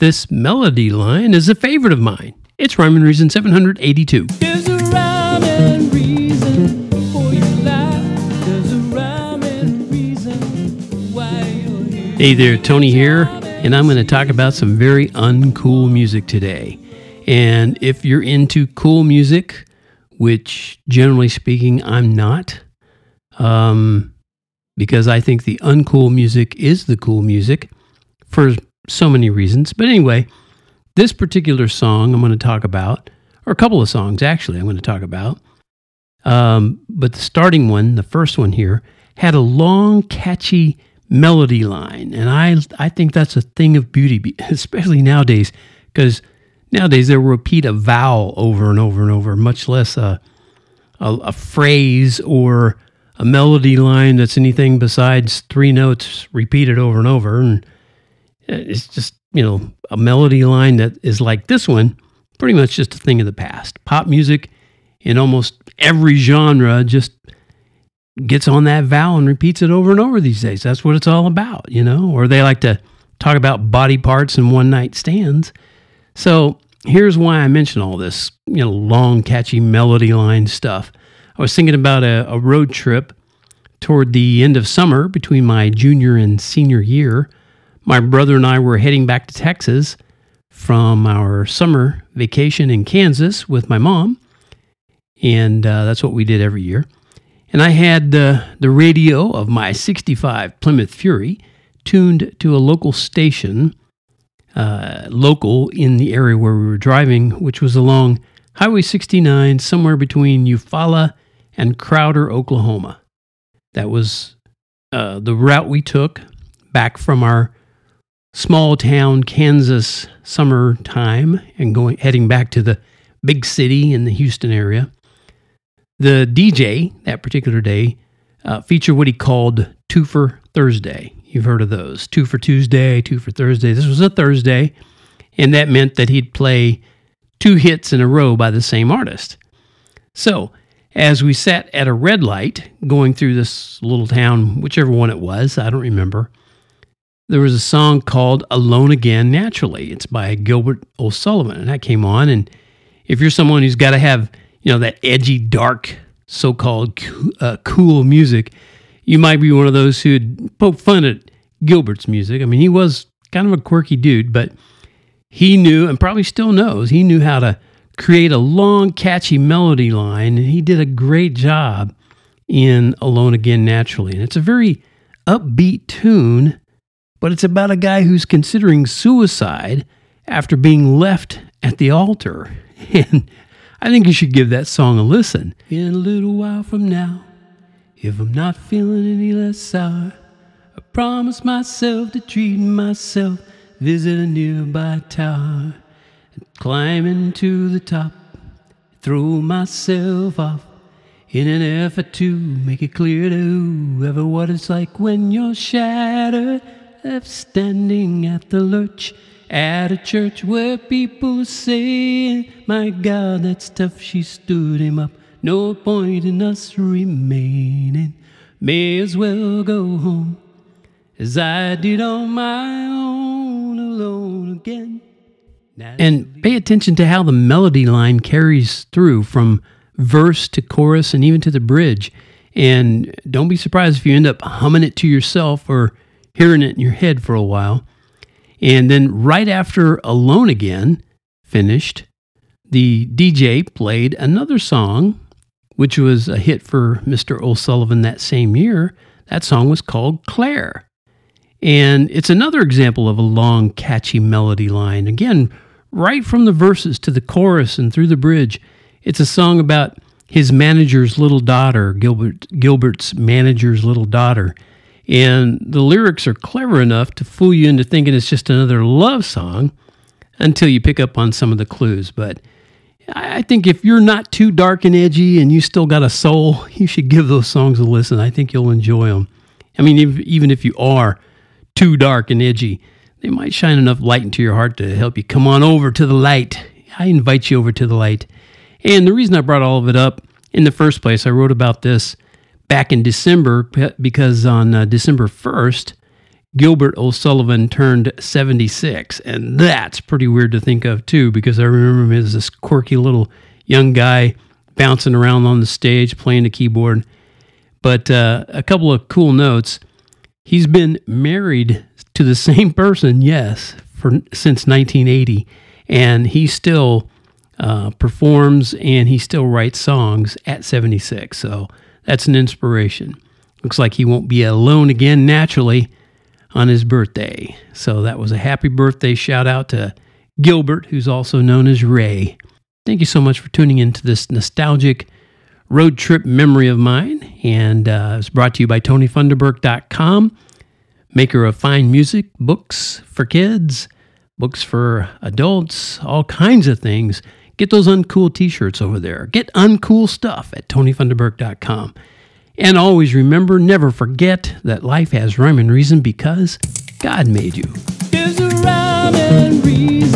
This melody line is a favorite of mine. It's Rhyme and Reason 782. There's a rhyme and reason for your life. There's a rhyme and reason why you're here. Hey there, Tony here, and I'm going to talk about some very uncool music today. And if you're into cool music, which generally speaking, I'm not, um, because I think the uncool music is the cool music for so many reasons. But anyway, this particular song I'm going to talk about, or a couple of songs actually, I'm going to talk about. Um, but the starting one, the first one here, had a long, catchy melody line, and I I think that's a thing of beauty, especially nowadays, because nowadays they'll repeat a vowel over and over and over, much less a, a a phrase or a melody line that's anything besides three notes repeated over and over, and it's just you know a melody line that is like this one, pretty much just a thing of the past. Pop music in almost every genre just gets on that vowel and repeats it over and over these days. That's what it's all about, you know? Or they like to talk about body parts and one night stands. So here's why I mention all this, you know, long, catchy melody line stuff. I was thinking about a, a road trip toward the end of summer between my junior and senior year. My brother and I were heading back to Texas from our summer vacation in Kansas with my mom. And uh, that's what we did every year. And I had uh, the radio of my 65 Plymouth Fury tuned to a local station, uh, local in the area where we were driving, which was along Highway 69, somewhere between Eufaula and Crowder, Oklahoma. That was uh, the route we took back from our small town Kansas summertime and going heading back to the big city in the Houston area. The DJ that particular day uh, featured what he called Two for Thursday. You've heard of those. Two for Tuesday, two for Thursday. This was a Thursday, and that meant that he'd play two hits in a row by the same artist. So, as we sat at a red light going through this little town, whichever one it was, I don't remember, there was a song called Alone Again Naturally. It's by Gilbert O'Sullivan, and that came on. And if you're someone who's got to have you know, that edgy, dark, so called uh, cool music, you might be one of those who'd poke fun at Gilbert's music. I mean, he was kind of a quirky dude, but he knew, and probably still knows, he knew how to create a long, catchy melody line, and he did a great job in Alone Again Naturally. And it's a very upbeat tune, but it's about a guy who's considering suicide after being left at the altar. And I think you should give that song a listen. In a little while from now, if I'm not feeling any less sour, I promise myself to treat myself, visit a nearby tower, and climb into the top, throw myself off in an effort to make it clear to whoever what it's like when you're shattered, left standing at the lurch at a church where people say, My God, that's tough, she stood him up. No point in us remaining. May as well go home as I did on my own, alone again. And pay attention to how the melody line carries through from verse to chorus and even to the bridge. And don't be surprised if you end up humming it to yourself or hearing it in your head for a while. And then right after Alone Again finished, the DJ played another song, which was a hit for Mr. O'Sullivan that same year. That song was called Claire. And it's another example of a long, catchy melody line. Again, right from the verses to the chorus and through the bridge, it's a song about his manager's little daughter, Gilbert Gilbert's manager's little daughter. And the lyrics are clever enough to fool you into thinking it's just another love song until you pick up on some of the clues. But I think if you're not too dark and edgy and you still got a soul, you should give those songs a listen. I think you'll enjoy them. I mean, if, even if you are too dark and edgy, they might shine enough light into your heart to help you come on over to the light. I invite you over to the light. And the reason I brought all of it up in the first place, I wrote about this back in December because on uh, December 1st Gilbert O'Sullivan turned 76. And that's pretty weird to think of, too, because I remember him as this quirky little young guy bouncing around on the stage playing the keyboard. But uh, a couple of cool notes. He's been married to the same person, yes, for since 1980, and he still uh, performs and he still writes songs at 76. So that's an inspiration. Looks like he won't be alone again naturally on his birthday. So that was a happy birthday shout out to Gilbert, who's also known as Ray. Thank you so much for tuning into this nostalgic road trip memory of mine. And uh, it's brought to you by TonyFunderburk.com, maker of fine music, books for kids, books for adults, all kinds of things. Get those uncool t shirts over there. Get uncool stuff at TonyFunderburk.com. And always remember, never forget that life has rhyme and reason because God made you. There's a rhyme and reason